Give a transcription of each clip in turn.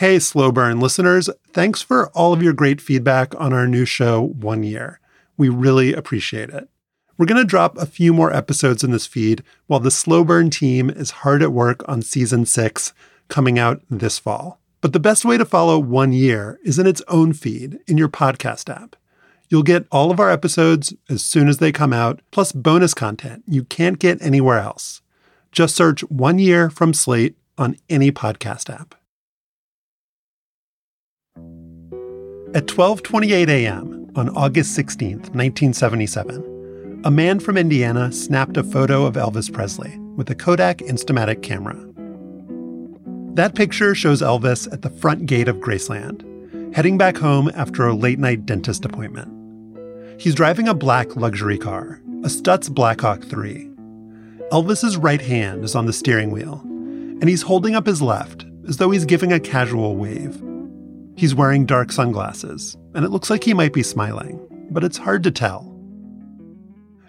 Hey, Slow Burn listeners, thanks for all of your great feedback on our new show, One Year. We really appreciate it. We're going to drop a few more episodes in this feed while the Slow Burn team is hard at work on season six, coming out this fall. But the best way to follow One Year is in its own feed in your podcast app. You'll get all of our episodes as soon as they come out, plus bonus content you can't get anywhere else. Just search One Year from Slate on any podcast app. At 12:28 a.m. on August 16, 1977, a man from Indiana snapped a photo of Elvis Presley with a Kodak Instamatic camera. That picture shows Elvis at the front gate of Graceland, heading back home after a late-night dentist appointment. He's driving a black luxury car, a Stutz Blackhawk 3. Elvis's right hand is on the steering wheel, and he's holding up his left as though he's giving a casual wave. He's wearing dark sunglasses, and it looks like he might be smiling, but it's hard to tell.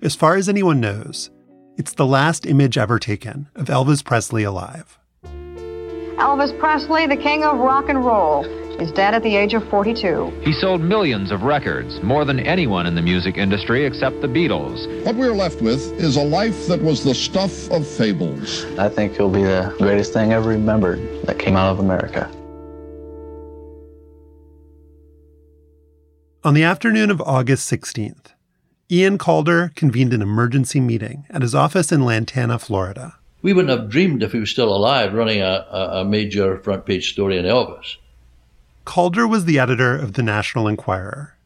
As far as anyone knows, it's the last image ever taken of Elvis Presley alive. Elvis Presley, the king of rock and roll, is dead at the age of 42. He sold millions of records, more than anyone in the music industry except the Beatles. What we're left with is a life that was the stuff of fables. I think he'll be the greatest thing ever remembered that came out of America. On the afternoon of August 16th, Ian Calder convened an emergency meeting at his office in Lantana, Florida. We wouldn't have dreamed if he was still alive running a, a, major front page story on Elvis. Calder was the editor of the National Enquirer.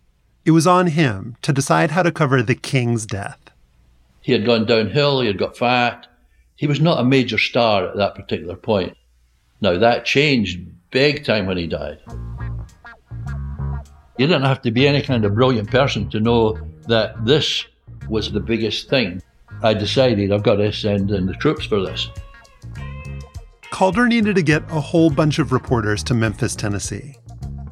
It was on him to decide how to cover the king's death. He had gone downhill, he had got fat. He was not a major star at that particular point. Now, that changed big time when he died. You didn't have to be any kind of brilliant person to know that this was the biggest thing. I decided I've got to send in the troops for this. Calder needed to get a whole bunch of reporters to Memphis, Tennessee,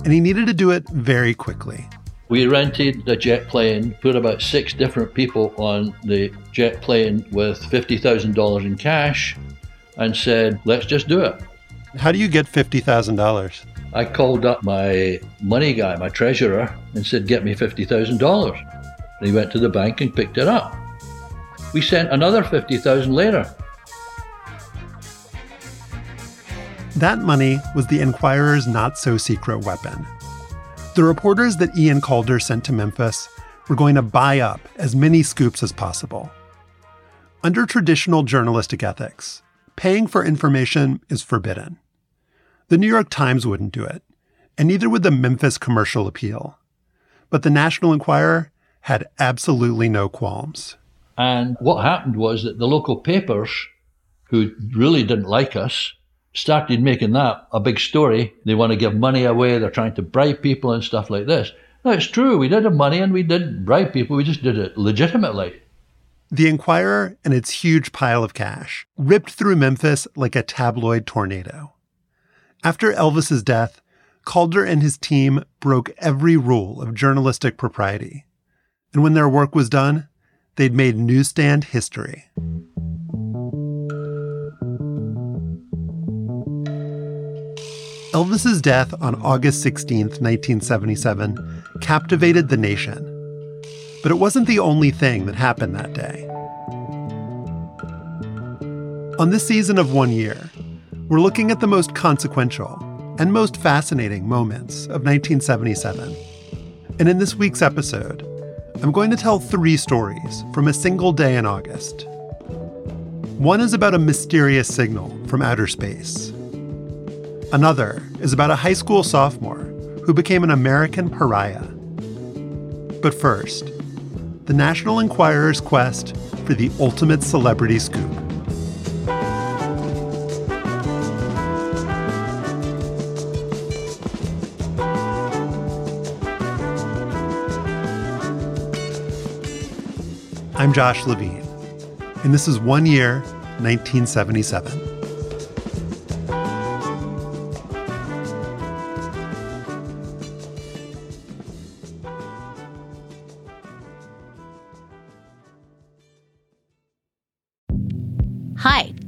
and he needed to do it very quickly. We rented a jet plane, put about six different people on the jet plane with $50,000 in cash, and said, let's just do it. How do you get $50,000? I called up my money guy, my treasurer, and said, Get me $50,000. And he went to the bank and picked it up. We sent another 50000 later. That money was the Enquirer's not so secret weapon. The reporters that Ian Calder sent to Memphis were going to buy up as many scoops as possible. Under traditional journalistic ethics, paying for information is forbidden. The New York Times wouldn't do it, and neither would the Memphis Commercial Appeal. But the National Enquirer had absolutely no qualms. And what happened was that the local papers, who really didn't like us, started making that a big story. They want to give money away, they're trying to bribe people and stuff like this. No, it's true, we did have money and we did bribe people, we just did it legitimately. The Enquirer and its huge pile of cash ripped through Memphis like a tabloid tornado. After Elvis's death, Calder and his team broke every rule of journalistic propriety. And when their work was done, they'd made newsstand history. Elvis's death on August 16, 1977, captivated the nation. But it wasn't the only thing that happened that day. On this season of One Year, we're looking at the most consequential and most fascinating moments of 1977. And in this week's episode, I'm going to tell three stories from a single day in August. One is about a mysterious signal from outer space. Another is about a high school sophomore who became an American pariah. But first, the National Enquirer's quest for the ultimate celebrity scoop. I'm Josh Levin, and this is One Year, 1977.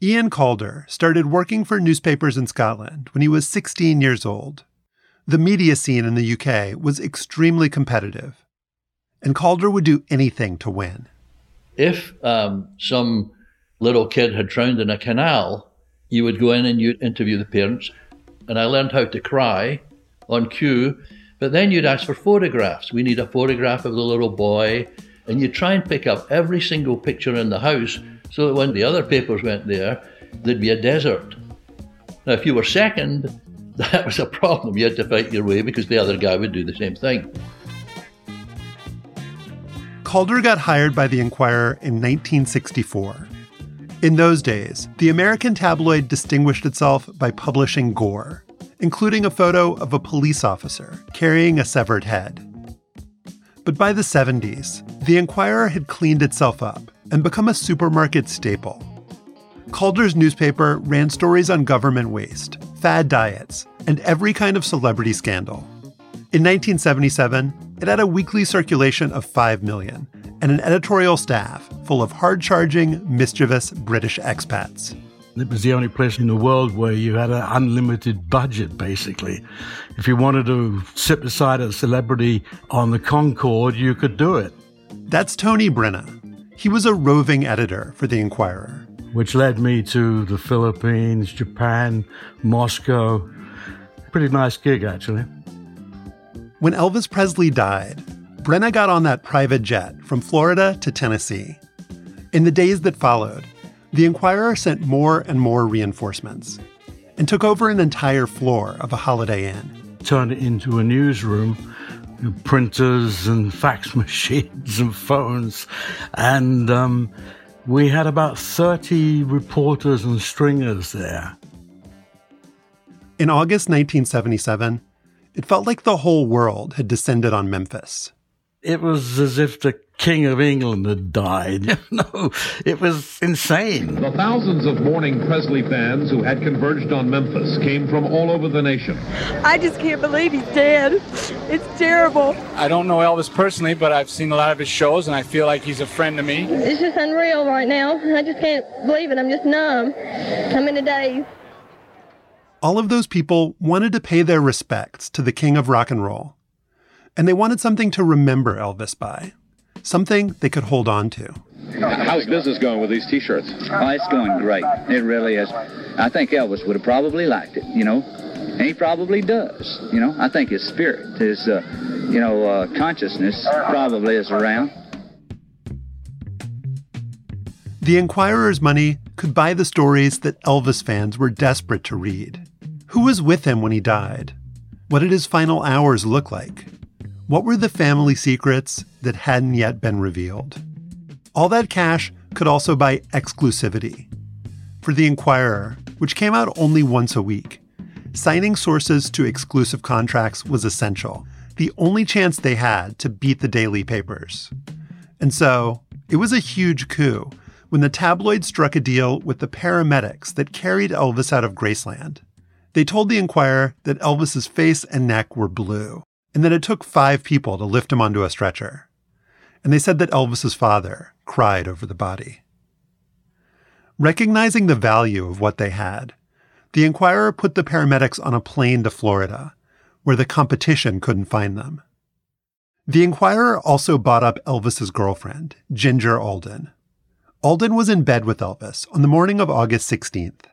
Ian Calder started working for newspapers in Scotland when he was 16 years old. The media scene in the UK was extremely competitive, and Calder would do anything to win. If um, some little kid had drowned in a canal, you would go in and you'd interview the parents. And I learned how to cry on cue, but then you'd ask for photographs. We need a photograph of the little boy, and you try and pick up every single picture in the house so that when the other papers went there, there'd be a desert. Now, if you were second, that was a problem. You had to fight your way because the other guy would do the same thing. Calder got hired by the Enquirer in 1964. In those days, the American tabloid distinguished itself by publishing gore, including a photo of a police officer carrying a severed head. But by the 70s, the Enquirer had cleaned itself up and become a supermarket staple. Calder's newspaper ran stories on government waste, fad diets, and every kind of celebrity scandal. In 1977, it had a weekly circulation of 5 million and an editorial staff full of hard charging, mischievous British expats. It was the only place in the world where you had an unlimited budget, basically. If you wanted to sit beside a celebrity on the Concorde, you could do it. That's Tony Brenna, he was a roving editor for The Enquirer. Which led me to the Philippines, Japan, Moscow. Pretty nice gig, actually. When Elvis Presley died, Brenna got on that private jet from Florida to Tennessee. In the days that followed, the Enquirer sent more and more reinforcements and took over an entire floor of a Holiday Inn. Turned it into a newsroom printers and fax machines and phones. And um, we had about 30 reporters and stringers there. In August 1977, it felt like the whole world had descended on Memphis. It was as if the King of England had died. no, it was insane. The thousands of mourning Presley fans who had converged on Memphis came from all over the nation. I just can't believe he's dead. It's terrible. I don't know Elvis personally, but I've seen a lot of his shows, and I feel like he's a friend to me. It's just unreal right now. I just can't believe it. I'm just numb. I'm in a daze. All of those people wanted to pay their respects to the king of rock and roll. And they wanted something to remember Elvis by something they could hold on to. How's business going with these T-shirts? Oh, it's going great. It really is. I think Elvis would have probably liked it, you know, and he probably does. You know, I think his spirit, his, uh, you know, uh, consciousness probably is around. The Enquirer's money could buy the stories that Elvis fans were desperate to read. Who was with him when he died? What did his final hours look like? What were the family secrets that hadn't yet been revealed? All that cash could also buy exclusivity. For The Enquirer, which came out only once a week, signing sources to exclusive contracts was essential, the only chance they had to beat the daily papers. And so, it was a huge coup when the tabloid struck a deal with the paramedics that carried Elvis out of Graceland. They told The Enquirer that Elvis's face and neck were blue, and that it took five people to lift him onto a stretcher. And they said that Elvis's father cried over the body. Recognizing the value of what they had, the Enquirer put the paramedics on a plane to Florida, where the competition couldn't find them. The Enquirer also bought up Elvis's girlfriend, Ginger Alden. Alden was in bed with Elvis on the morning of August 16th.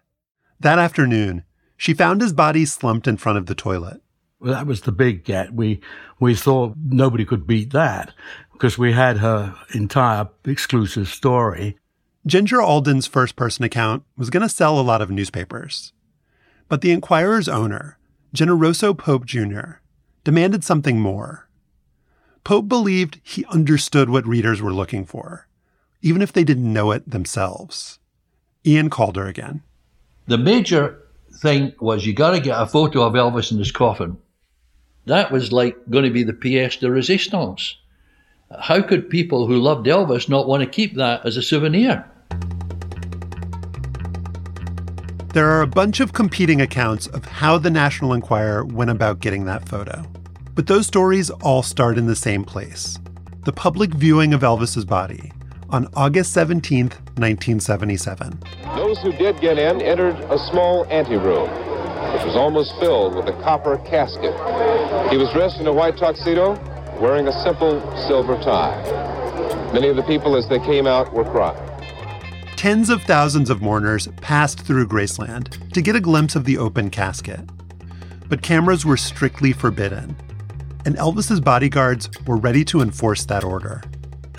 That afternoon, she found his body slumped in front of the toilet. Well, that was the big get. We we thought nobody could beat that because we had her entire exclusive story. Ginger Alden's first person account was going to sell a lot of newspapers. But the Enquirer's owner, Generoso Pope Jr., demanded something more. Pope believed he understood what readers were looking for, even if they didn't know it themselves. Ian Calder again. The major thing was you got to get a photo of Elvis in his coffin. That was like going to be the pièce de résistance. How could people who loved Elvis not want to keep that as a souvenir? There are a bunch of competing accounts of how the National Enquirer went about getting that photo. But those stories all start in the same place the public viewing of Elvis's body on August 17, 1977. Those who did get in entered a small anteroom, which was almost filled with a copper casket. He was dressed in a white tuxedo, wearing a simple silver tie. Many of the people, as they came out, were crying. Tens of thousands of mourners passed through Graceland to get a glimpse of the open casket. But cameras were strictly forbidden, and Elvis's bodyguards were ready to enforce that order.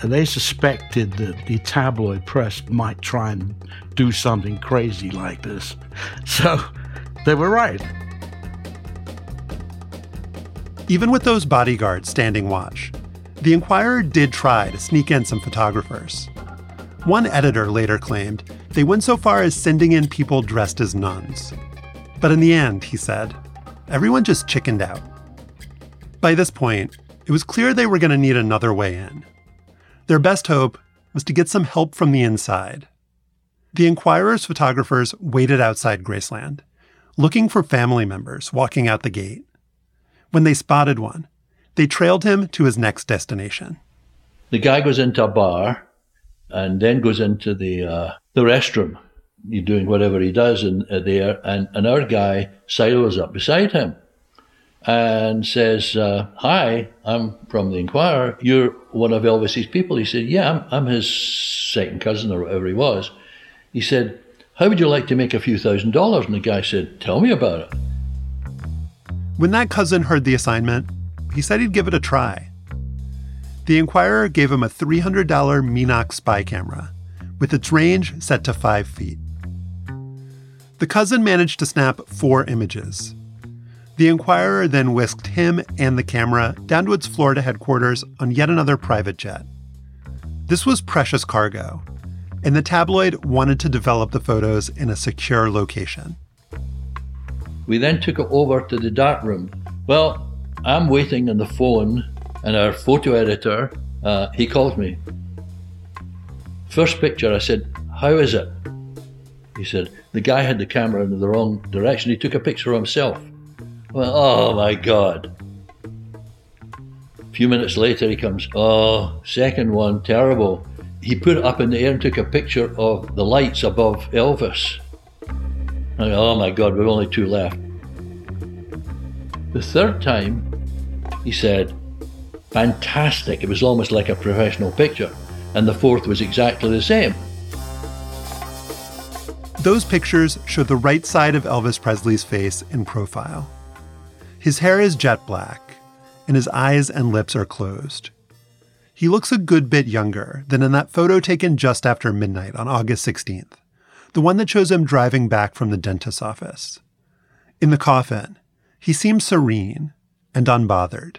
They suspected that the tabloid press might try and do something crazy like this. So they were right. Even with those bodyguards standing watch, the Enquirer did try to sneak in some photographers. One editor later claimed they went so far as sending in people dressed as nuns. But in the end, he said, everyone just chickened out. By this point, it was clear they were going to need another way in. Their best hope was to get some help from the inside. The Enquirer's photographers waited outside Graceland, looking for family members walking out the gate. When they spotted one, they trailed him to his next destination. The guy goes into a bar and then goes into the uh, the restroom. He's doing whatever he does in uh, there, and, and our guy sidles up beside him and says, uh, "Hi, I'm from the Enquirer. You're one of Elvis's people." He said, "Yeah, I'm, I'm his second cousin or whatever he was." He said, "How would you like to make a few thousand dollars?" And the guy said, "Tell me about it." When that cousin heard the assignment, he said he'd give it a try. The Enquirer gave him a $300 Minox spy camera, with its range set to five feet. The cousin managed to snap four images. The Enquirer then whisked him and the camera down to its Florida headquarters on yet another private jet. This was precious cargo, and the tabloid wanted to develop the photos in a secure location. We then took it over to the dark room. Well, I'm waiting on the phone, and our photo editor, uh, he calls me. First picture, I said, How is it? He said, The guy had the camera in the wrong direction. He took a picture of himself. Well, oh my God. A few minutes later, he comes, Oh, second one, terrible. He put it up in the air and took a picture of the lights above Elvis. I oh my God, we've only two left. The third time, he said, fantastic. It was almost like a professional picture. And the fourth was exactly the same. Those pictures show the right side of Elvis Presley's face in profile. His hair is jet black, and his eyes and lips are closed. He looks a good bit younger than in that photo taken just after midnight on August 16th, the one that shows him driving back from the dentist's office. In the coffin, he seems serene and unbothered.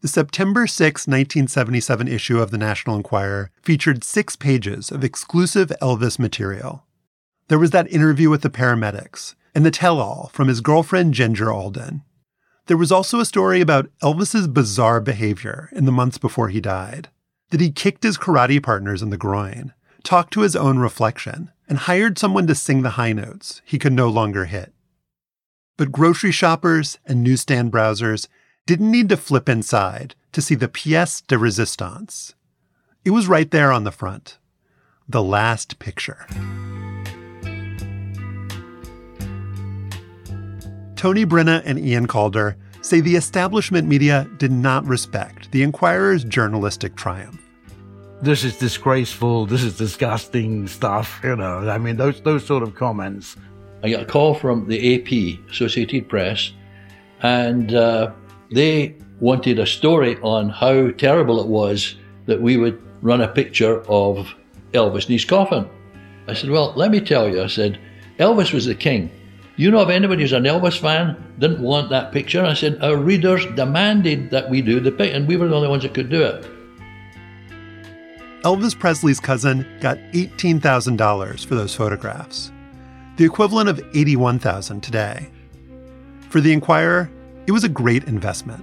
The September 6, 1977 issue of the National Enquirer featured six pages of exclusive Elvis material. There was that interview with the paramedics and the tell all from his girlfriend Ginger Alden. There was also a story about Elvis's bizarre behavior in the months before he died that he kicked his karate partners in the groin, talked to his own reflection, and hired someone to sing the high notes he could no longer hit. But grocery shoppers and newsstand browsers didn't need to flip inside to see the pièce de résistance. It was right there on the front. The Last Picture. Tony Brenna and Ian Calder say the establishment media did not respect the Enquirer's journalistic triumph. This is disgraceful. This is disgusting stuff. You know, I mean, those those sort of comments. I got a call from the AP, Associated Press, and uh, they wanted a story on how terrible it was that we would run a picture of Elvis in his coffin. I said, Well, let me tell you, I said, Elvis was the king. You know if anybody who's an Elvis fan didn't want that picture? I said, Our readers demanded that we do the picture, and we were the only ones that could do it. Elvis Presley's cousin got $18,000 for those photographs, the equivalent of $81,000 today. For the Enquirer, it was a great investment.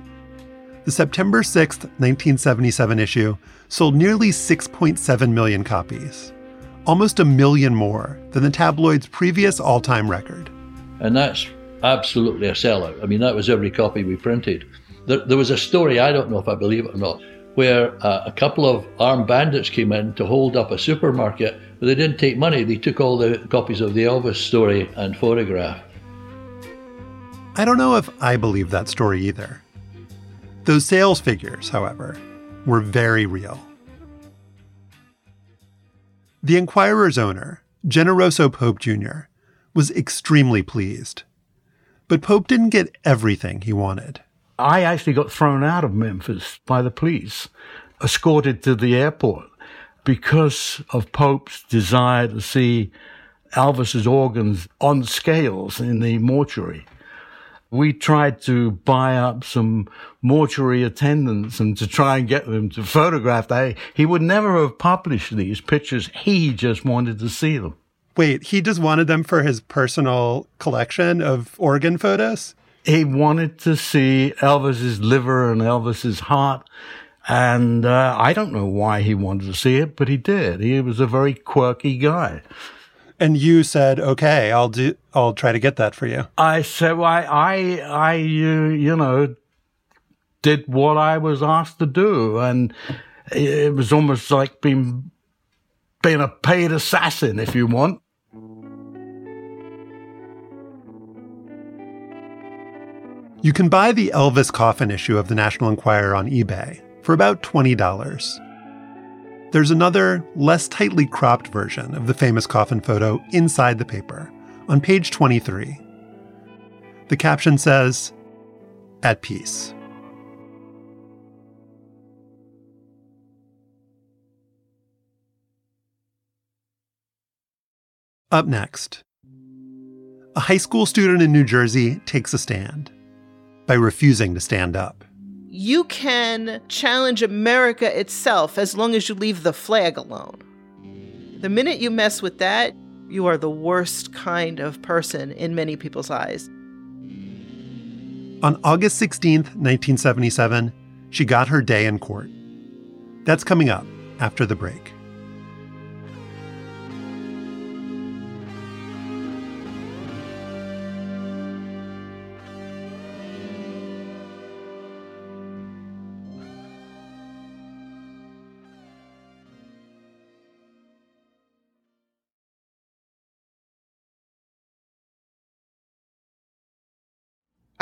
The September 6, 1977 issue sold nearly 6.7 million copies, almost a million more than the tabloid's previous all time record. And that's absolutely a sellout. I mean, that was every copy we printed. There, there was a story, I don't know if I believe it or not, where uh, a couple of armed bandits came in to hold up a supermarket, but they didn't take money. They took all the copies of the Elvis story and photograph. I don't know if I believe that story either. Those sales figures, however, were very real. The Enquirer's owner, Generoso Pope Jr., was extremely pleased. But Pope didn't get everything he wanted. I actually got thrown out of Memphis by the police, escorted to the airport because of Pope's desire to see Elvis's organs on scales in the mortuary. We tried to buy up some mortuary attendants and to try and get them to photograph. They, he would never have published these pictures. He just wanted to see them. Wait, he just wanted them for his personal collection of organ photos? He wanted to see Elvis's liver and Elvis's heart. And uh, I don't know why he wanted to see it, but he did. He was a very quirky guy. And you said, "Okay, I'll do. I'll try to get that for you." I said, well, I, I, I, uh, you know, did what I was asked to do, and it was almost like being being a paid assassin, if you want. You can buy the Elvis coffin issue of the National Enquirer on eBay for about $20. There's another, less tightly cropped version of the famous coffin photo inside the paper, on page 23. The caption says, At peace. Up next, a high school student in New Jersey takes a stand by refusing to stand up. You can challenge America itself as long as you leave the flag alone. The minute you mess with that, you are the worst kind of person in many people's eyes. On August 16th, 1977, she got her day in court. That's coming up after the break.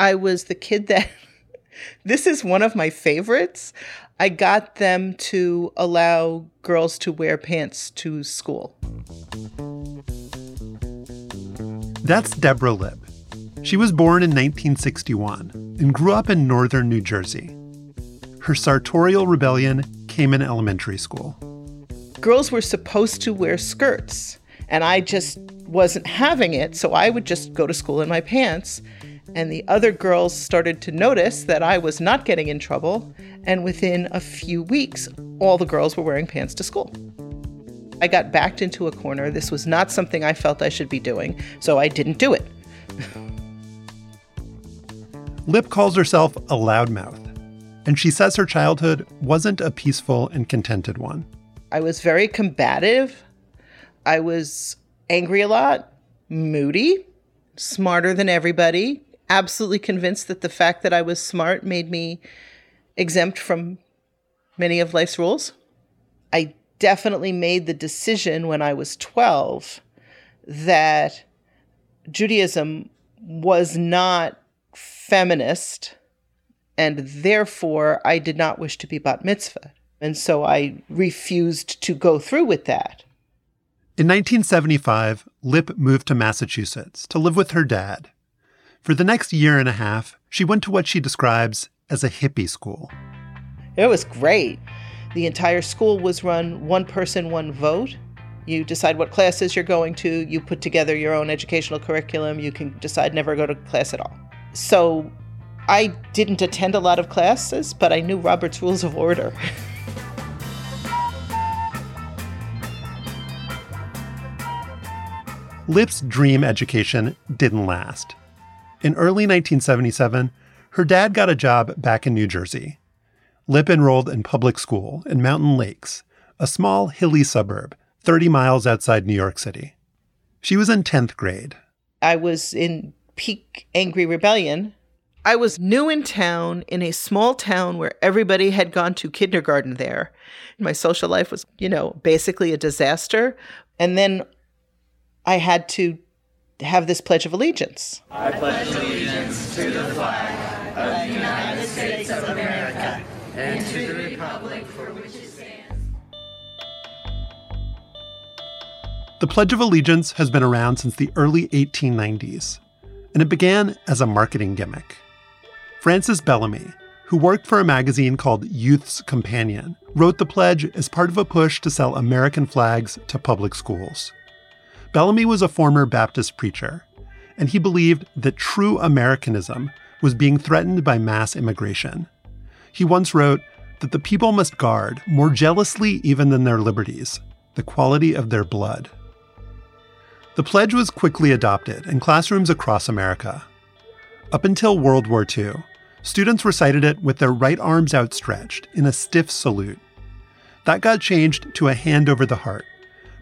I was the kid that this is one of my favorites. I got them to allow girls to wear pants to school. That's Deborah Lipp. She was born in 1961 and grew up in northern New Jersey. Her sartorial rebellion came in elementary school. Girls were supposed to wear skirts, and I just wasn't having it, so I would just go to school in my pants. And the other girls started to notice that I was not getting in trouble, and within a few weeks, all the girls were wearing pants to school. I got backed into a corner. This was not something I felt I should be doing, so I didn't do it. Lipp calls herself a loudmouth, and she says her childhood wasn't a peaceful and contented one. I was very combative. I was angry a lot, moody, smarter than everybody, absolutely convinced that the fact that I was smart made me exempt from many of life's rules. I definitely made the decision when I was 12 that Judaism was not feminist, and therefore I did not wish to be bat mitzvah. And so I refused to go through with that. In 1975, Lipp moved to Massachusetts to live with her dad. For the next year and a half, she went to what she describes as a hippie school. It was great. The entire school was run one person, one vote. You decide what classes you're going to, you put together your own educational curriculum, you can decide never go to class at all. So I didn't attend a lot of classes, but I knew Robert's Rules of Order. Lipp's dream education didn't last. In early 1977, her dad got a job back in New Jersey. Lipp enrolled in public school in Mountain Lakes, a small hilly suburb 30 miles outside New York City. She was in 10th grade. I was in peak angry rebellion. I was new in town in a small town where everybody had gone to kindergarten there. My social life was, you know, basically a disaster. And then I had to have this Pledge of Allegiance. I pledge allegiance to the flag of the United States of America and to the republic for which it stands. The Pledge of Allegiance has been around since the early 1890s, and it began as a marketing gimmick. Francis Bellamy, who worked for a magazine called Youth's Companion, wrote the pledge as part of a push to sell American flags to public schools. Bellamy was a former Baptist preacher, and he believed that true Americanism was being threatened by mass immigration. He once wrote that the people must guard, more jealously even than their liberties, the quality of their blood. The pledge was quickly adopted in classrooms across America. Up until World War II, students recited it with their right arms outstretched in a stiff salute. That got changed to a hand over the heart,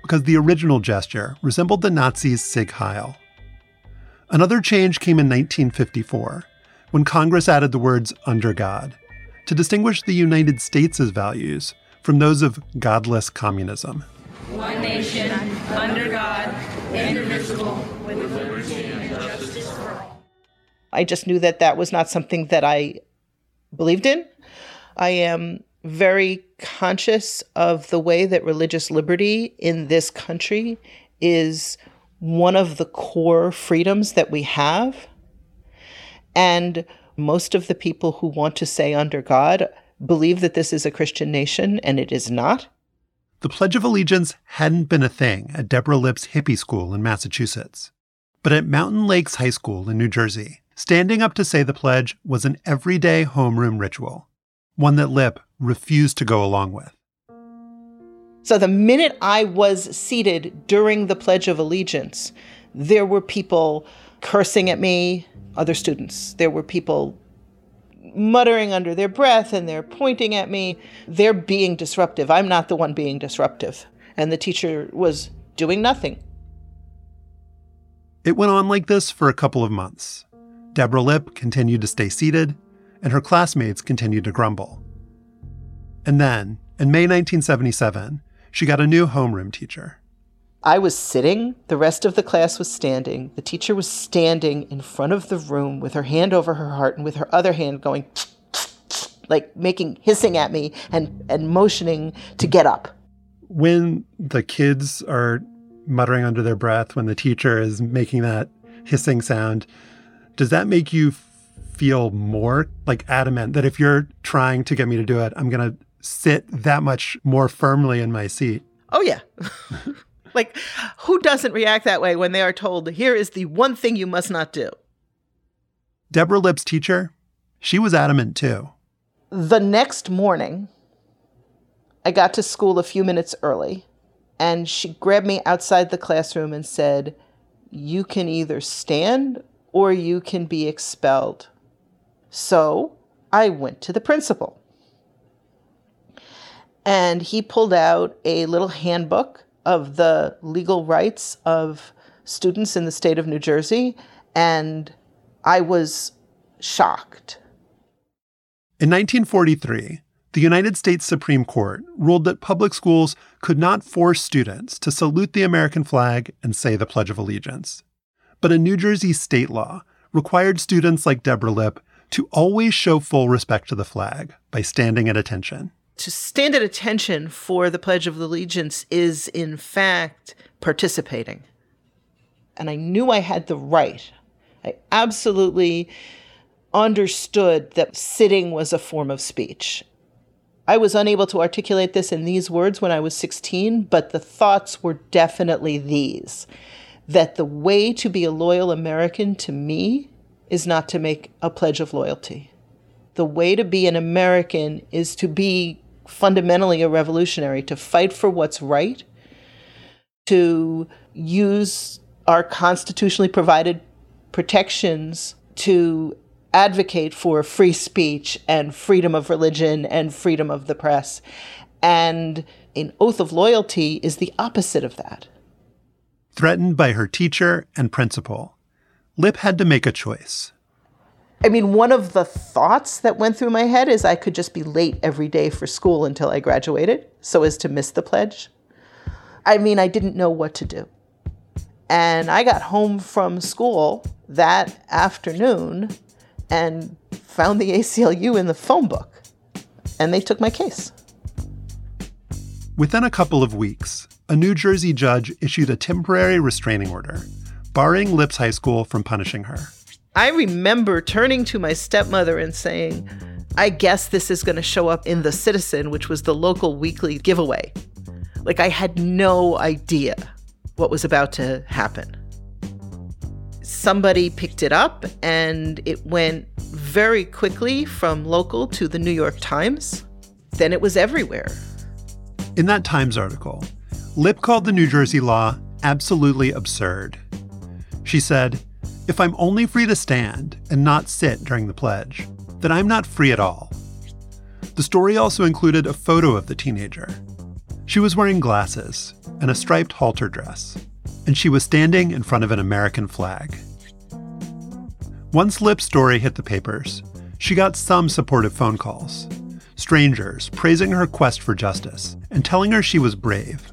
because the original gesture resembled the Nazis' Sieg Heil. Another change came in 1954, when Congress added the words under God to distinguish the United States' values from those of godless communism. One nation, under God, indivisible, with liberty and justice for all. I just knew that that was not something that I believed in. I am very conscious of the way that religious liberty in this country is one of the core freedoms that we have. And most of the people who want to say under God believe that this is a Christian nation, and it is not. The Pledge of Allegiance hadn't been a thing at Deborah Lipp's hippie school in Massachusetts. But at Mountain Lakes High School in New Jersey, standing up to say the pledge was an everyday homeroom ritual, one that Lipp refused to go along with. So the minute I was seated during the Pledge of Allegiance, there were people cursing at me, other students. There were people muttering under their breath and they're pointing at me. They're being disruptive. I'm not the one being disruptive. And the teacher was doing nothing. It went on like this for a couple of months. Deborah Lipp continued to stay seated, and her classmates continued to grumble. And then, in May 1977, she got a new homeroom teacher. I was sitting, the rest of the class was standing. The teacher was standing in front of the room with her hand over her heart and with her other hand going like making hissing at me and and motioning to get up. When the kids are muttering under their breath when the teacher is making that hissing sound, does that make you feel more like adamant that if you're trying to get me to do it, I'm going to sit that much more firmly in my seat? Oh yeah. Like, who doesn't react that way when they are told, here is the one thing you must not do? Deborah Lipp's teacher, she was adamant too. The next morning, I got to school a few minutes early, and she grabbed me outside the classroom and said, You can either stand or you can be expelled. So I went to the principal. And he pulled out a little handbook of the legal rights of students in the state of New Jersey, and I was shocked. In 1943, the United States Supreme Court ruled that public schools could not force students to salute the American flag and say the Pledge of Allegiance. But a New Jersey state law required students like Deborah Lipp to always show full respect to the flag by standing at attention. To stand at attention for the Pledge of Allegiance is, in fact, participating. And I knew I had the right. I absolutely understood that sitting was a form of speech. I was unable to articulate this in these words when I was 16, but the thoughts were definitely these that the way to be a loyal American to me is not to make a pledge of loyalty. The way to be an American is to be fundamentally a revolutionary, to fight for what's right, to use our constitutionally provided protections to advocate for free speech and freedom of religion and freedom of the press. And an oath of loyalty is the opposite of that. Threatened by her teacher and principal, Lipp had to make a choice. I mean, one of the thoughts that went through my head is I could just be late every day for school until I graduated so as to miss the pledge. I mean, I didn't know what to do. And I got home from school that afternoon and found the ACLU in the phone book. And they took my case. Within a couple of weeks, a New Jersey judge issued a temporary restraining order, barring Lipp's High School from punishing her. I remember turning to my stepmother and saying, I guess this is going to show up in The Citizen, which was the local weekly giveaway. Like, I had no idea what was about to happen somebody picked it up and it went very quickly from local to the New York Times. Then it was everywhere. In that Times article, Lipp called the New Jersey law absolutely absurd. She said, If I'm only free to stand and not sit during the pledge, then I'm not free at all. The story also included a photo of the teenager. She was wearing glasses and a striped halter dress, and she was standing in front of an American flag. Once Lipp's story hit the papers, she got some supportive phone calls. Strangers praising her quest for justice and telling her she was brave.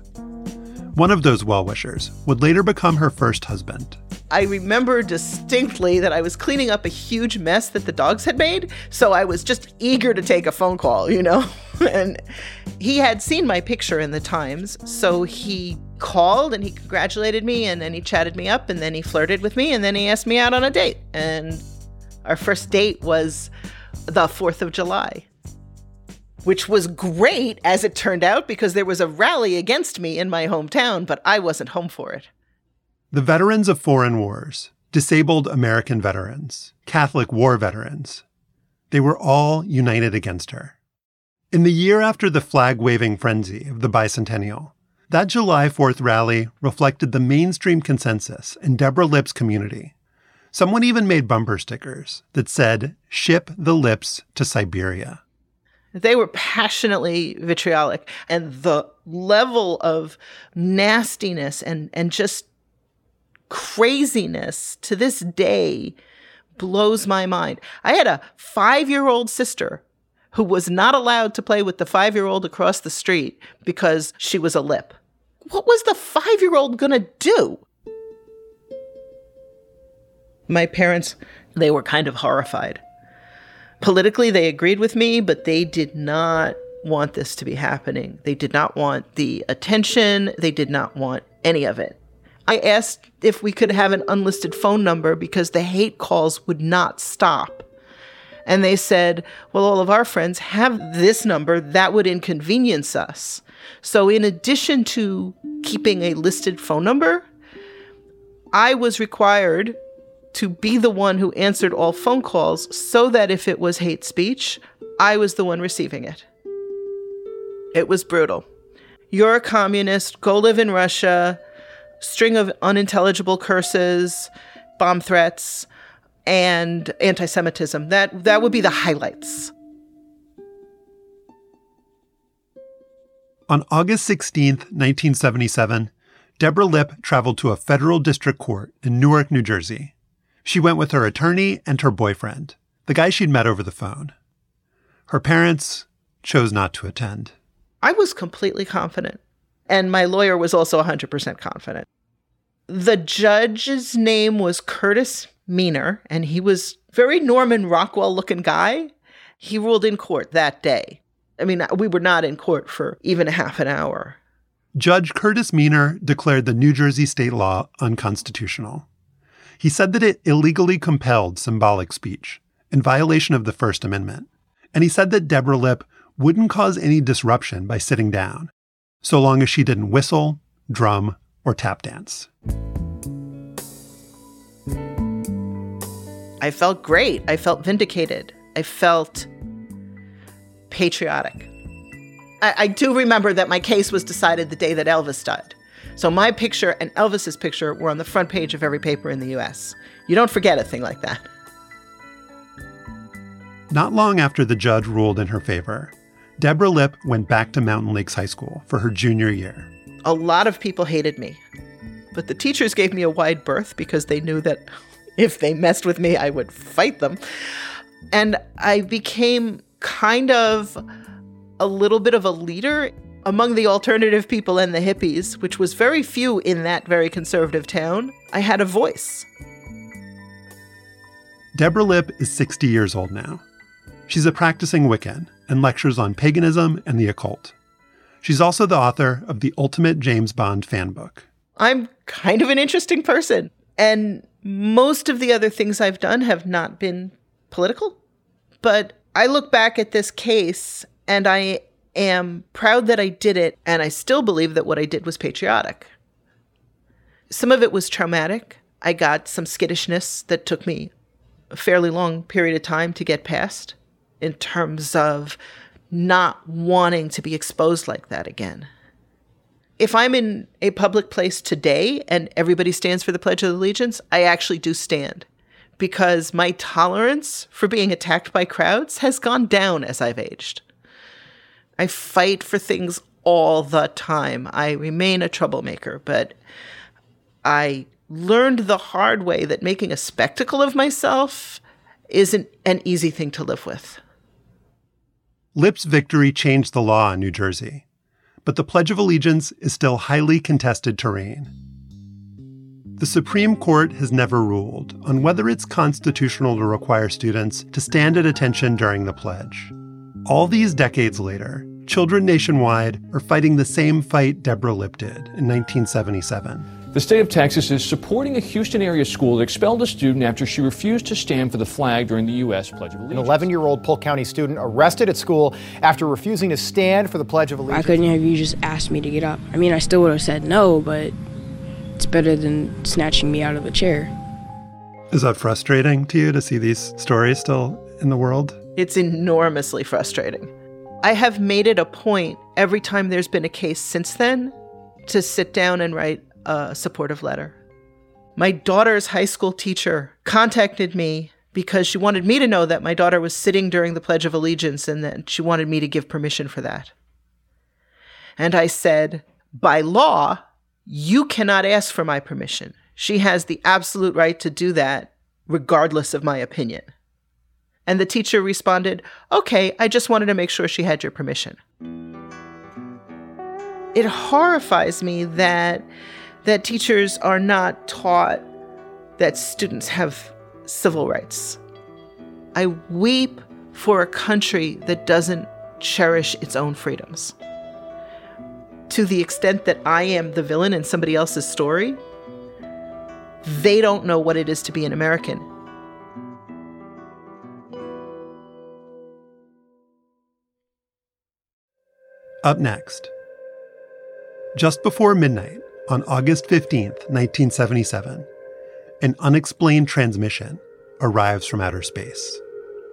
One of those well wishers would later become her first husband. I remember distinctly that I was cleaning up a huge mess that the dogs had made, so I was just eager to take a phone call, you know? and he had seen my picture in the Times, so he called and he congratulated me and then he chatted me up and then he flirted with me and then he asked me out on a date. And our first date was the 4th of July, which was great as it turned out because there was a rally against me in my hometown, but I wasn't home for it. The veterans of foreign wars, disabled American veterans, Catholic war veterans, they were all united against her. In the year after the flag waving frenzy of the bicentennial, that July 4th rally reflected the mainstream consensus in Deborah Lipp's community. Someone even made bumper stickers that said, Ship the Lipps to Siberia. They were passionately vitriolic, and the level of nastiness and, and just craziness to this day blows my mind. I had a five year old sister who was not allowed to play with the five year old across the street because she was a Lipp. What was the five year old going to do? My parents, they were kind of horrified. Politically, they agreed with me, but they did not want this to be happening. They did not want the attention, they did not want any of it. I asked if we could have an unlisted phone number because the hate calls would not stop. And they said, well, all of our friends have this number. That would inconvenience us. So, in addition to keeping a listed phone number, I was required to be the one who answered all phone calls so that if it was hate speech, I was the one receiving it. It was brutal. You're a communist, go live in Russia, string of unintelligible curses, bomb threats and anti-Semitism. That that would be the highlights. On August 16, 1977, Deborah Lipp traveled to a federal district court in Newark, New Jersey. She went with her attorney and her boyfriend, the guy she'd met over the phone. Her parents chose not to attend. I was completely confident, and my lawyer was also 100% confident. The judge's name was Curtis Meanor, and he was very Norman Rockwell looking guy. He ruled in court that day. I mean, we were not in court for even a half an hour. Judge Curtis Meanor declared the New Jersey state law unconstitutional. He said that it illegally compelled symbolic speech in violation of the First Amendment. And he said that Deborah Lipp wouldn't cause any disruption by sitting down, so long as she didn't whistle, drum, or tap dance. I felt great. I felt vindicated. I felt patriotic. I, I, do remember that my case was decided the day that Elvis died. So my picture and Elvis's picture were on the front page of every paper in the US. You don't forget a thing like that. Not long after the judge ruled in her favor, Deborah Lipp went back to Mountain Lakes High School for her junior year. A lot of people hated me, but the teachers gave me a wide berth because they knew that if they messed with me, I would fight them. And I became kind of a little bit of a leader among the alternative people and the hippies, which was very few in that very conservative town. I had a voice. Deborah Lipp is 60 years old now. She's a practicing Wiccan and lectures on paganism and the occult. She's also the author of the Ultimate James Bond fan book. I'm kind of an interesting person, and most of the other things I've done have not been political. But I look back at this case and I am proud that I did it, and I still believe that what I did was patriotic. Some of it was traumatic. I got some skittishness that took me a fairly long period of time to get past in terms of not wanting to be exposed like that again. If I'm in a public place today and everybody stands for the Pledge of Allegiance, I actually do stand because my tolerance for being attacked by crowds has gone down as I've aged. I fight for things all the time. I remain a troublemaker, but I learned the hard way that making a spectacle of myself isn't an easy thing to live with. Lipp's victory changed the law in New Jersey, but the Pledge of Allegiance is still highly contested terrain. The Supreme Court has never ruled on whether it's constitutional to require students to stand at attention during the pledge. All these decades later, children nationwide are fighting the same fight Deborah Lipp did in 1977. The state of Texas is supporting a Houston area school that expelled a student after she refused to stand for the flag during the U.S. Pledge of Allegiance. An 11 year old Polk County student arrested at school after refusing to stand for the Pledge of Allegiance. Why couldn't have you just asked me to get up? I mean, I still would have said no, but it's better than snatching me out of the chair. Is that frustrating to you to see these stories still in the world? It's enormously frustrating. I have made it a point every time there's been a case since then to sit down and write a supportive letter. My daughter's high school teacher contacted me because she wanted me to know that my daughter was sitting during the Pledge of Allegiance and that she wanted me to give permission for that. And I said, by law, you cannot ask for my permission. She has the absolute right to do that, regardless of my opinion. And the teacher responded, Okay, I just wanted to make sure she had your permission. It horrifies me that, that teachers are not taught that students have civil rights. I weep for a country that doesn't cherish its own freedoms. To the extent that I am the villain in somebody else's story, they don't know what it is to be an American Up next. Just before midnight on August 15th, 1977, an unexplained transmission arrives from outer space.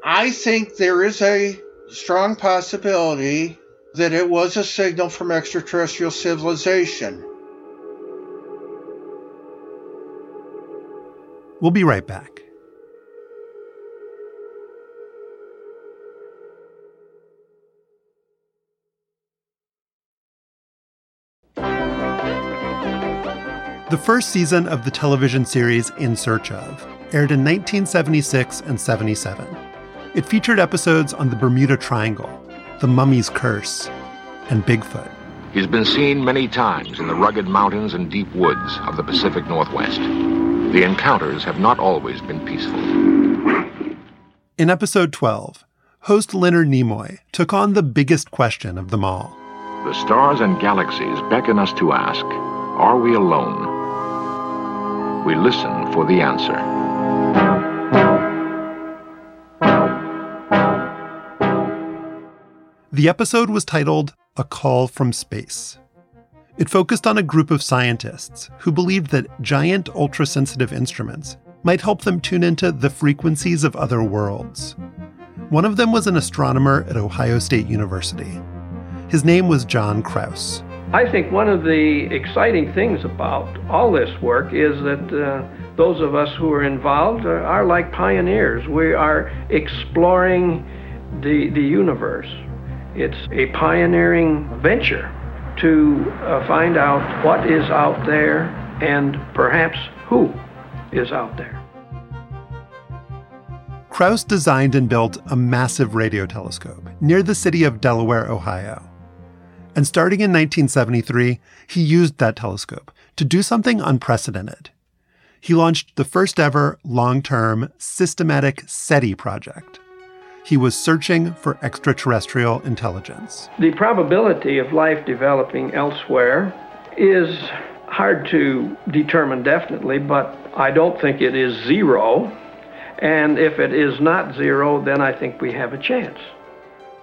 I think there is a strong possibility that it was a signal from extraterrestrial civilization. We'll be right back. The first season of the television series In Search of aired in 1976 and 77. It featured episodes on the Bermuda Triangle, the mummy's curse, and Bigfoot. He's been seen many times in the rugged mountains and deep woods of the Pacific Northwest. The encounters have not always been peaceful. In episode 12, host Leonard Nimoy took on the biggest question of them all. The stars and galaxies beckon us to ask Are we alone? We listen for the answer. The episode was titled A Call from Space. It focused on a group of scientists who believed that giant ultra sensitive instruments might help them tune into the frequencies of other worlds. One of them was an astronomer at Ohio State University. His name was John Kraus. I think one of the exciting things about all this work is that uh, those of us who are involved are, are, like pioneers. We are exploring the, the universe. It's a pioneering venture to uh, find out what is out there and perhaps who is out there. Kraus designed and built a massive radio telescope near the city of Delaware, Ohio. And starting in 1973, he used that telescope to do something unprecedented. He launched the first ever long term systematic SETI project. He was searching for extraterrestrial intelligence. The probability of life developing elsewhere is hard to determine definitely, but I don't think it is zero. And if it is not zero, then I think we have a chance.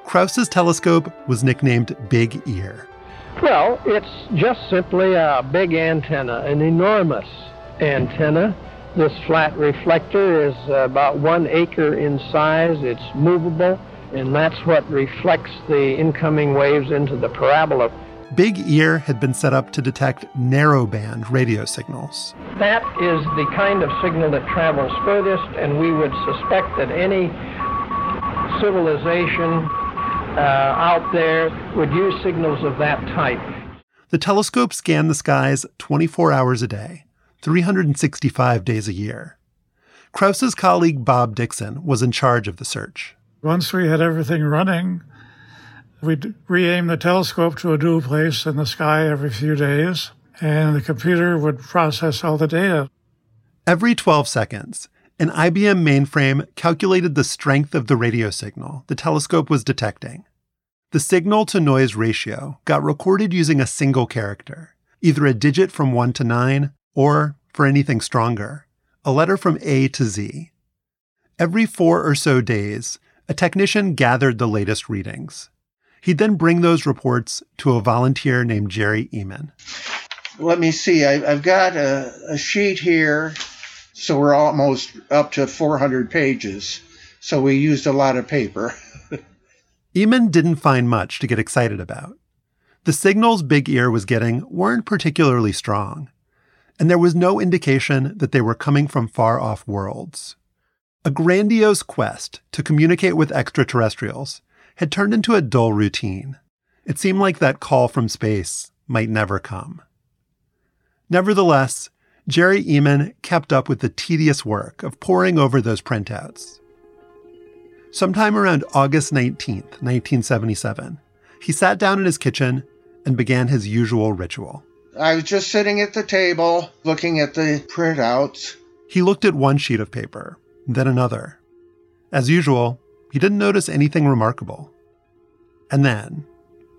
Kraus's telescope was nicknamed Big Ear. Well, it's just simply a big antenna, an enormous antenna. This flat reflector is about one acre in size. It's movable, and that's what reflects the incoming waves into the parabola. Big Ear had been set up to detect narrowband radio signals. That is the kind of signal that travels furthest, and we would suspect that any civilization Uh, out there would use signals of that type. The telescope scanned the skies 24 hours a day, 365 days a year. Kraus's colleague Bob Dixon was in charge of the search. Once we had everything running, we'd re aim the telescope to a new place in the sky every few days, and the computer would process all the data. Every 12 seconds, an IBM mainframe calculated the strength of the radio signal the telescope was detecting. The signal to noise ratio got recorded using a single character, either a digit from 1 to 9 or, for anything stronger, a letter from A to Z. Every four or so days, a technician gathered the latest readings. He'd then bring those reports to a volunteer named Jerry Ehman. Let me see, I, have got a, a sheet here, so we're almost up to 400 pages. So we used a lot of paper. Ehman didn't find much to get excited about. The signals Big Ear was getting weren't particularly strong, and there was no indication that they were coming from far off worlds. A grandiose quest to communicate with extraterrestrials had turned into a dull routine. It seemed like that call from space might never come. Nevertheless, Jerry Ehman kept up with the tedious work of poring over those printouts. Sometime around August 19th, 1977, he sat down in his kitchen and began his usual ritual. I was just sitting at the table looking at the printouts. He looked at one sheet of paper, then another. As usual, he didn't notice anything remarkable. And then,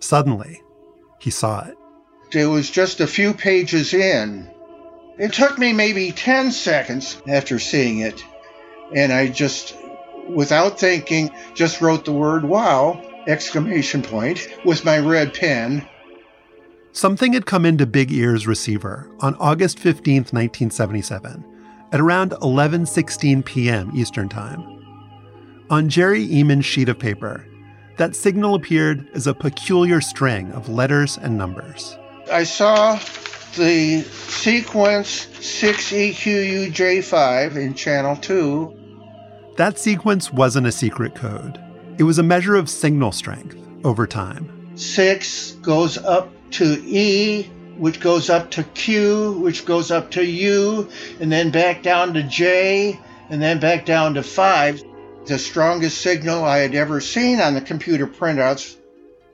suddenly, he saw it. It was just a few pages in. It took me maybe 10 seconds after seeing it, and I just, without thinking, just wrote the word wow, exclamation point, with my red pen. Something had come into Big Ear's receiver on August 15, 1977, at around 11:16 p.m. Eastern Time. On Jerry Ehman's sheet of paper, that signal appeared as a peculiar string of letters and numbers. I saw the sequence 6EQUJ5 in channel 2. That sequence wasn't a secret code. It was a measure of signal strength over time. 6 goes up to E, which goes up to Q, which goes up to U, and then back down to J, and then back down to 5. The strongest signal I had ever seen on the computer printouts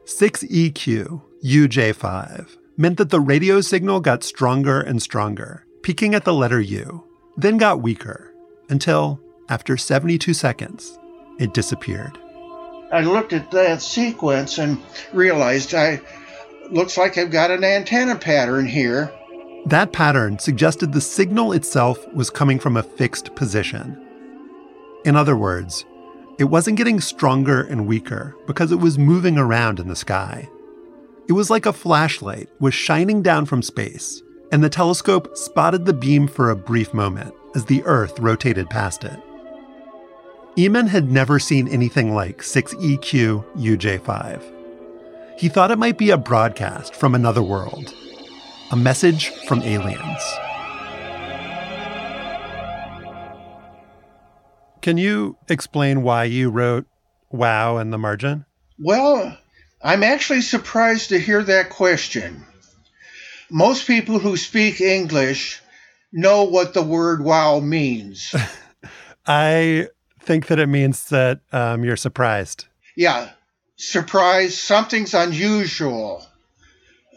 6EQ UJ5 meant that the radio signal got stronger and stronger, peaking at the letter U, then got weaker until, after 72 seconds, it disappeared. I looked at that sequence and realized I looks like I've got an antenna pattern here. That pattern suggested the signal itself was coming from a fixed position. In other words, it wasn't getting stronger and weaker because it was moving around in the sky. It was like a flashlight was shining down from space, and the telescope spotted the beam for a brief moment as the Earth rotated past it. Ehman had never seen anything like 6EQ UJ5. He thought it might be a broadcast from another world, a message from aliens. Can you explain why you wrote wow in the margin? Well, I'm actually surprised to hear that question. Most people who speak English know what the word wow means. I think that it means that um, you're surprised. Yeah, surprised. something's unusual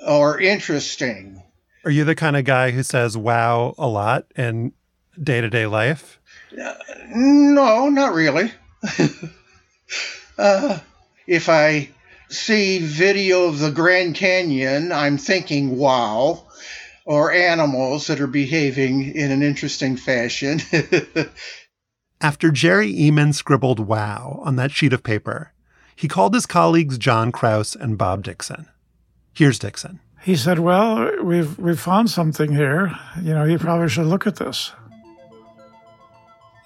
or interesting. Are you the kind of guy who says wow a lot in day to day life? Uh, no, not really. uh, if I see video of the Grand Canyon, I'm thinking wow, or animals that are behaving in an interesting fashion. After Jerry Ehman scribbled wow on that sheet of paper, he called his colleagues John Kraus and Bob Dixon. Here's Dixon. He said, Well, we've, we've found something here. You know, you probably should look at this.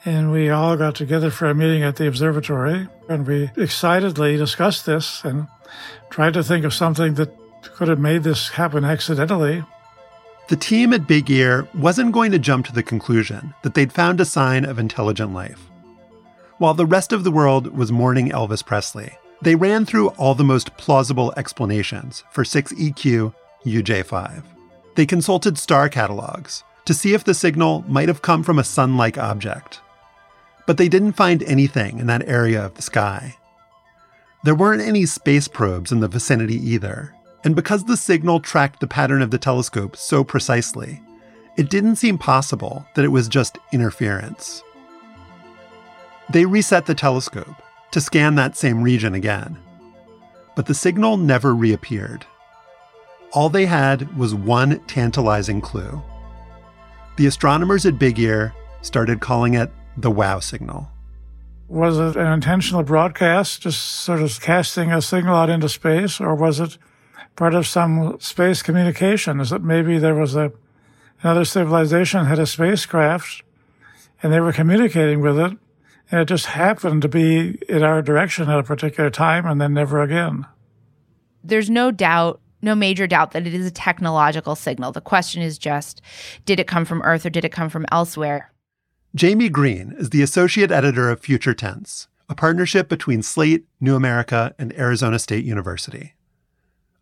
And we all got together for a meeting at the observatory, and we excitedly discussed this and tried to think of something that could have made this happen accidentally. The team at Big Ear wasn't going to jump to the conclusion that they'd found a sign of intelligent life. While the rest of the world was mourning Elvis Presley, they ran through all the most plausible explanations for 6EQ UJ5. They consulted star catalogs to see if the signal might have come from a sun like object. But they didn't find anything in that area of the sky. There weren't any space probes in the vicinity either, and because the signal tracked the pattern of the telescope so precisely, it didn't seem possible that it was just interference. They reset the telescope to scan that same region again, but the signal never reappeared. All they had was one tantalizing clue. The astronomers at Big Ear started calling it the wow signal. Was it an intentional broadcast, just sort of casting a signal out into space, or was it part of some space communication? Is it maybe there was a another civilization had a spacecraft and they were communicating with it, and it just happened to be in our direction at a particular time and then never again? There's no doubt no major doubt that it is a technological signal. The question is just did it come from Earth or did it come from elsewhere? Jaime Green is the associate editor of Future Tense, a partnership between Slate, New America, and Arizona State University.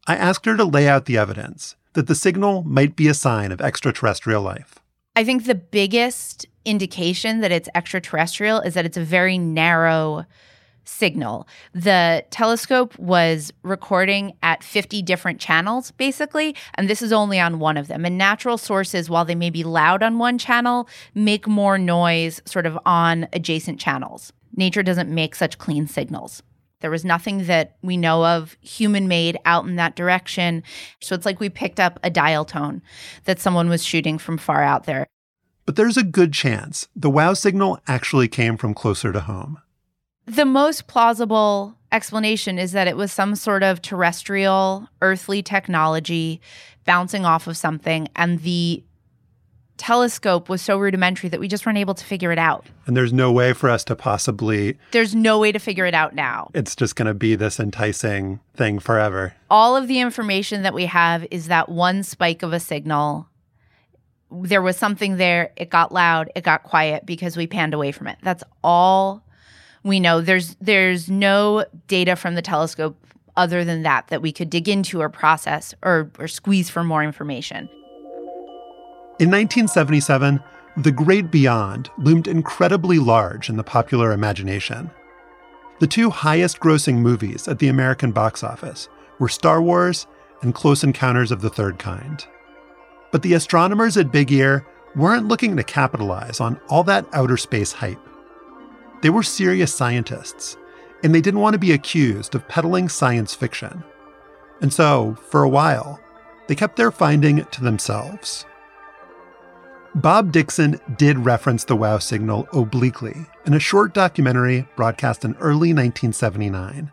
I asked her to lay out the evidence that the signal might be a sign of extraterrestrial life. I think the biggest indication that it's extraterrestrial is that it's a very narrow signal. The telescope was recording at 50 different channels, basically, and this is only on one of them. And natural sources, while they may be loud on one channel, make more noise sort of on adjacent channels. Nature doesn't make such clean signals. There was nothing that we know of human made out in that direction. So it's like we picked up a dial tone that someone was shooting from far out there. But there's a good chance the wow signal actually came from closer to home. The most plausible explanation is that it was some sort of terrestrial, earthly technology bouncing off of something, and the telescope was so rudimentary that we just weren't able to figure it out. And there's no way for us to possibly. There's no way to figure it out now. It's just going to be this enticing thing forever. All of the information that we have is that one spike of a signal. There was something there, it got loud, it got quiet because we panned away from it. That's all we know. There's there's no data from the telescope other than that that we could dig into or process or, or squeeze for more information. In 1977, the great beyond loomed incredibly large in the popular imagination. The two highest grossing movies at the American box office were Star Wars and Close Encounters of the Third Kind. But the astronomers at Big Ear weren't looking to capitalize on all that outer space hype. They were serious scientists, and they didn't want to be accused of peddling science fiction. And so, for a while, they kept their finding to themselves. Bob Dixon did reference the WOW signal obliquely in a short documentary broadcast in early 1979.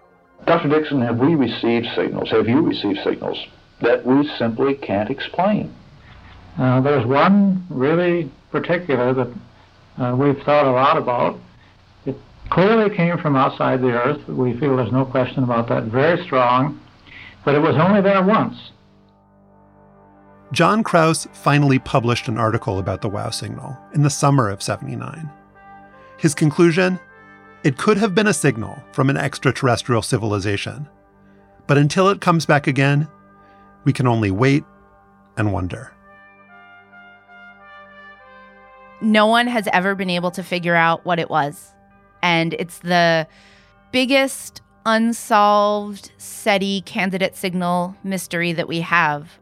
Dr. Dixon, have we received signals, have you received signals that we simply can't explain? Uh, there's one really particular that uh, we've thought a lot about. It clearly came from outside the Earth. We feel there's no question about that. Very strong, but it was only there once. John Kraus finally published an article about the WOW signal in the summer of 79. His conclusion? It could have been a signal from an extraterrestrial civilization. But until it comes back again, we can only wait and wonder. No one has ever been able to figure out what it was. And it's the biggest unsolved SETI candidate signal mystery that we have.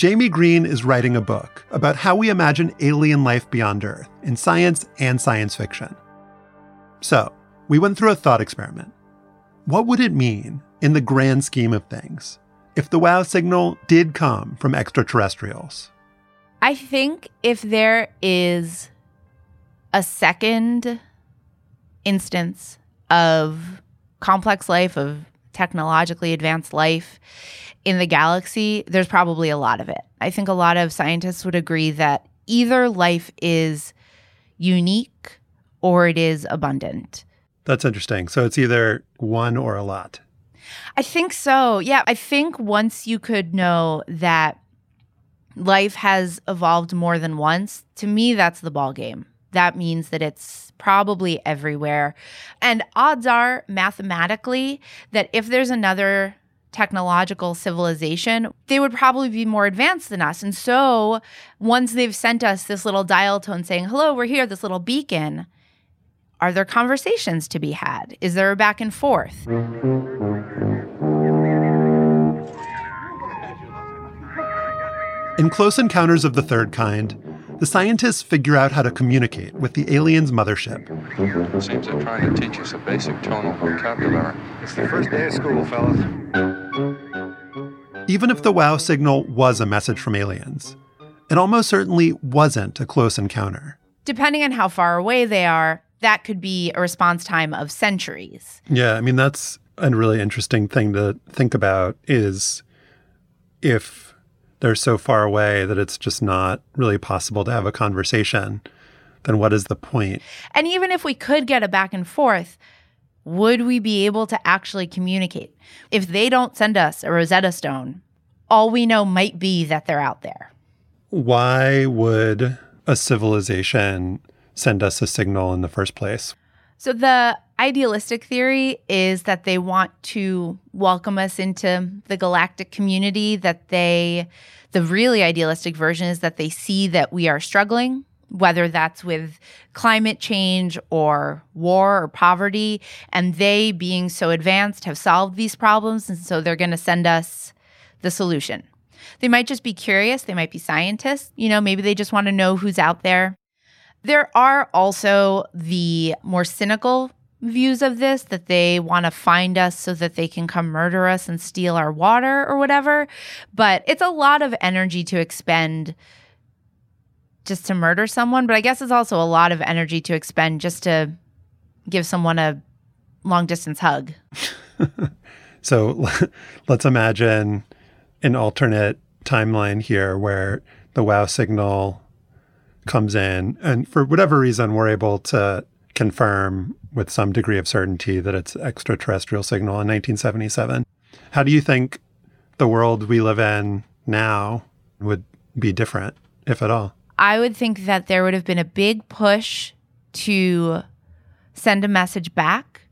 Jaime Green is writing a book about how we imagine alien life beyond Earth in science and science fiction. So, we went through a thought experiment. What would it mean, in the grand scheme of things, if the WOW signal did come from extraterrestrials? I think if there is a second instance of complex life, of technologically advanced life in the galaxy, there's probably a lot of it. I think a lot of scientists would agree that either life is unique or it is abundant. That's interesting. So it's either one or a lot. I think so. Yeah. I think once you could know that life has evolved more than once, to me, that's the ball game. That means that it's probably everywhere. And odds are, mathematically, that if there's another technological civilization, they would probably be more advanced than us. And so once they've sent us this little dial tone saying, hello, we're here, this little beacon, are there conversations to be had? Is there a back and forth? In Close Encounters of the Third Kind, the scientists figure out how to communicate with the alien's mothership. Seems they're trying to teach us a basic tonal vocabulary. It's the first day of school, fellas. Even if the WOW signal was a message from aliens, it almost certainly wasn't a close encounter. Depending on how far away they are, that could be a response time of centuries. Yeah, I mean that's a really interesting thing to think about is if they're so far away that it's just not really possible to have a conversation, then what is the point? And even if we could get a back and forth, would we be able to actually communicate? If they don't send us a Rosetta Stone, all we know might be that they're out there. Why would a civilization send us a signal in the first place? So, the idealistic theory is that they want to welcome us into the galactic community, that they, the really idealistic version is that they see that we are struggling, whether that's with climate change or war or poverty, and they, being so advanced, have solved these problems. And so they're going to send us the solution. They might just be curious, they might be scientists, you know, maybe they just want to know who's out there. There are also the more cynical views of this that they want to find us so that they can come murder us and steal our water or whatever. But it's a lot of energy to expend just to murder someone. But I guess it's also a lot of energy to expend just to give someone a long distance hug. so let's imagine an alternate timeline here where the wow signal comes in and for whatever reason we're able to confirm with some degree of certainty that it's extraterrestrial signal in 1977. How do you think the world we live in now would be different, if at all? I would think that there would have been a big push to send a message back.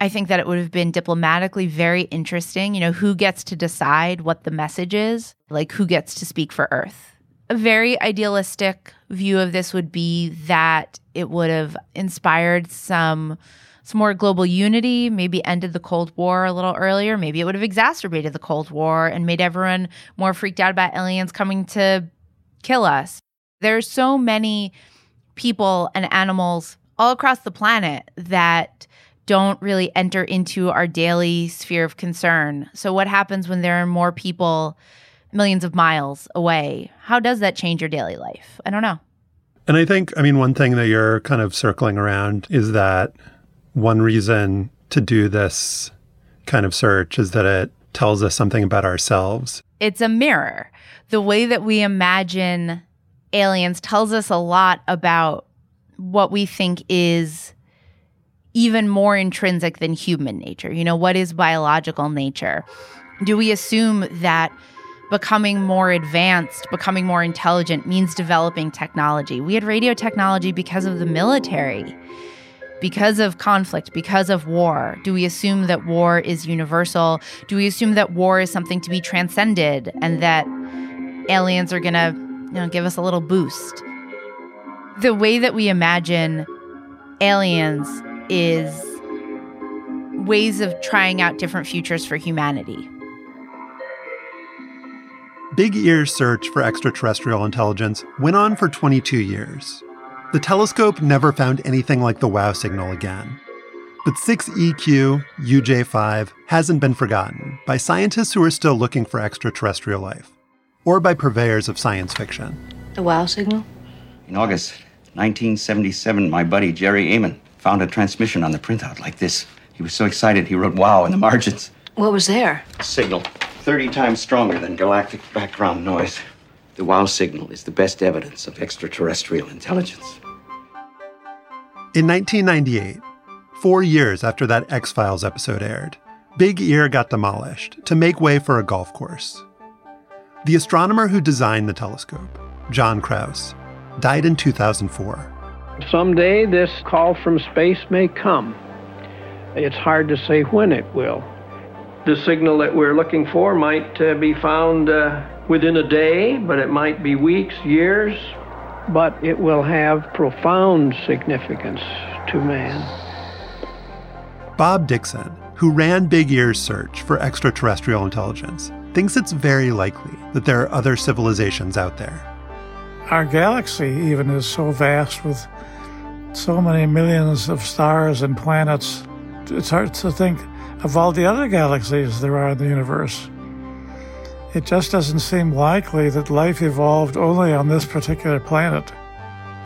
I think that it would have been diplomatically very interesting. You know, who gets to decide what the message is? Like, who gets to speak for Earth? A very idealistic view of this would be that it would have inspired some some more global unity, maybe ended the Cold War a little earlier. Maybe it would have exacerbated the Cold War and made everyone more freaked out about aliens coming to kill us. There's so many people and animals all across the planet that don't really enter into our daily sphere of concern. So, what happens when there are more people millions of miles away? How does that change your daily life? I don't know. And I think, I mean, one thing that you're kind of circling around is that one reason to do this kind of search is that it tells us something about ourselves. It's a mirror. The way that we imagine aliens tells us a lot about what we think is even more intrinsic than human nature. You know, what is biological nature? Do we assume that becoming more advanced, becoming more intelligent means developing technology? We had radio technology because of the military, because of conflict, because of war. Do we assume that war is universal? Do we assume that war is something to be transcended and that aliens are going to, you know, give us a little boost? The way that we imagine aliens is ways of trying out different futures for humanity. Big Ear's search for extraterrestrial intelligence went on for 22 years. The telescope never found anything like the WOW signal again. But 6EQ UJ5 hasn't been forgotten by scientists who are still looking for extraterrestrial life, or by purveyors of science fiction. The WOW signal? In August 1977, my buddy Jerry Ehman found a transmission on the printout like this. He was so excited he wrote wow in the margins. What was there? A signal 30 times stronger than galactic background noise. The wow signal is the best evidence of extraterrestrial intelligence. In 1998, four years after that X Files episode aired, Big Ear got demolished to make way for a golf course. The astronomer who designed the telescope, John Kraus, died in 2004. Someday this call from space may come. It's hard to say when it will. The signal that we're looking for might uh, be found uh, within a day, but it might be weeks, years, but it will have profound significance to man. Bob Dixon, who ran Big Ear's search for extraterrestrial intelligence, thinks it's very likely that there are other civilizations out there. Our galaxy, even, is so vast with so many millions of stars and planets. It's hard to think of all the other galaxies there are in the universe. It just doesn't seem likely that life evolved only on this particular planet.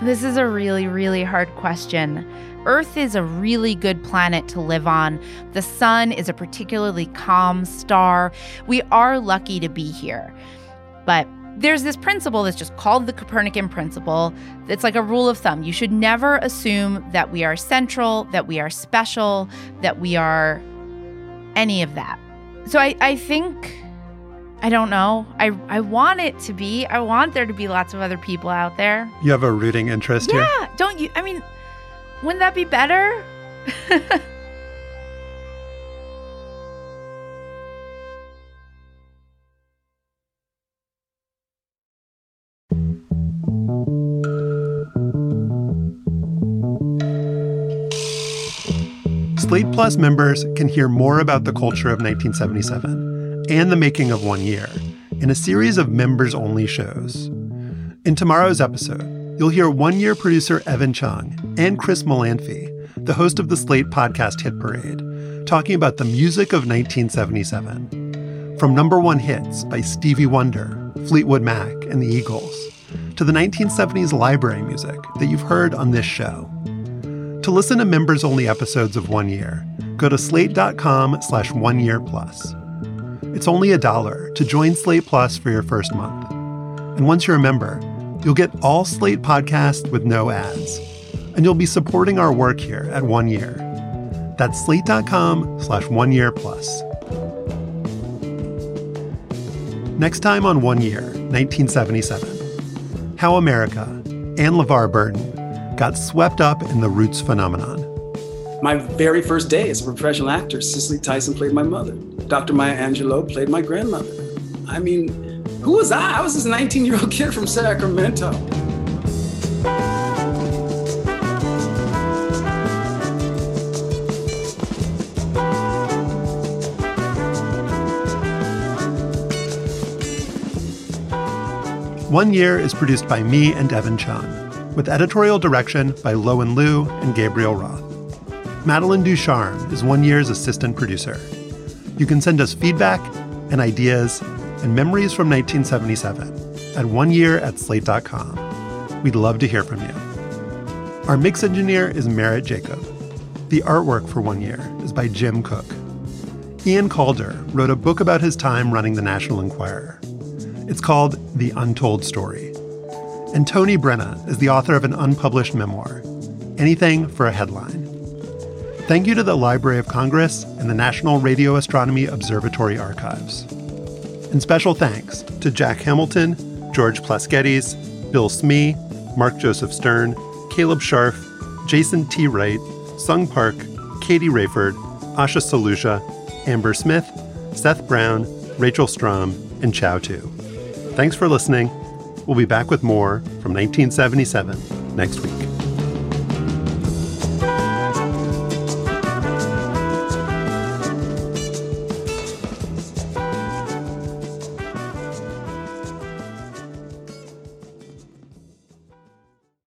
This is a really, really hard question. Earth is a really good planet to live on. The sun is a particularly calm star. We are lucky to be here. But there's this principle that's just called the Copernican principle. It's like a rule of thumb. You should never assume that we are central, that we are special, that we are any of that. So I, I think I don't know. I I want it to be. I want there to be lots of other people out there. You have a rooting interest yeah, here? Yeah, don't you? I mean, wouldn't that be better? Plus members can hear more about the culture of 1977 and the making of One Year in a series of members only shows. In tomorrow's episode, you'll hear One Year producer Evan Chung and Chris Molanphy, the host of the Slate podcast Hit Parade, talking about the music of 1977. From number one hits by Stevie Wonder, Fleetwood Mac, and the Eagles, to the 1970s library music that you've heard on this show. To listen to members only episodes of One Year, go to slate.com slash one year plus. It's only a dollar to join Slate Plus for your first month. And once you're a member, you'll get all Slate podcasts with no ads. And you'll be supporting our work here at One Year. That's slate.com slash one year plus. Next time on One Year, 1977, How America and LeVar Burton got swept up in the roots phenomenon. My very first day as a professional actor, Cicely Tyson played my mother. Dr. Maya Angelou played my grandmother. I mean, who was I? I was this 19 year old kid from Sacramento. One Year is produced by me and Evan Chung with editorial direction by Lowen Liu and Gabriel Roth. Madeline Ducharme is One Year's assistant producer. You can send us feedback and ideas and memories from 1977 at oneyear at slate.com. We'd love to hear from you. Our mix engineer is Merritt Jacob. The artwork for One Year is by Jim Cook. Iain Calder wrote a book about his time running the National Enquirer. It's called The Untold Story. And Tony Brenna is the author of an unpublished memoir, Anything for a Headline. Thank you to the Library of Congress and the National Radio Astronomy Observatory Archives. And special thanks to Jack Hamilton, George Plaskettis, Bill Smee, Mark Joseph Stern, Caleb Scharf, Jason T. Wright, Sung Park, Katie Rayford, Asha Saluja, Amber Smith, Seth Brown, Rachel Strom, and Chow Tu. Thanks for listening. We'll be back with more from 1977 next week.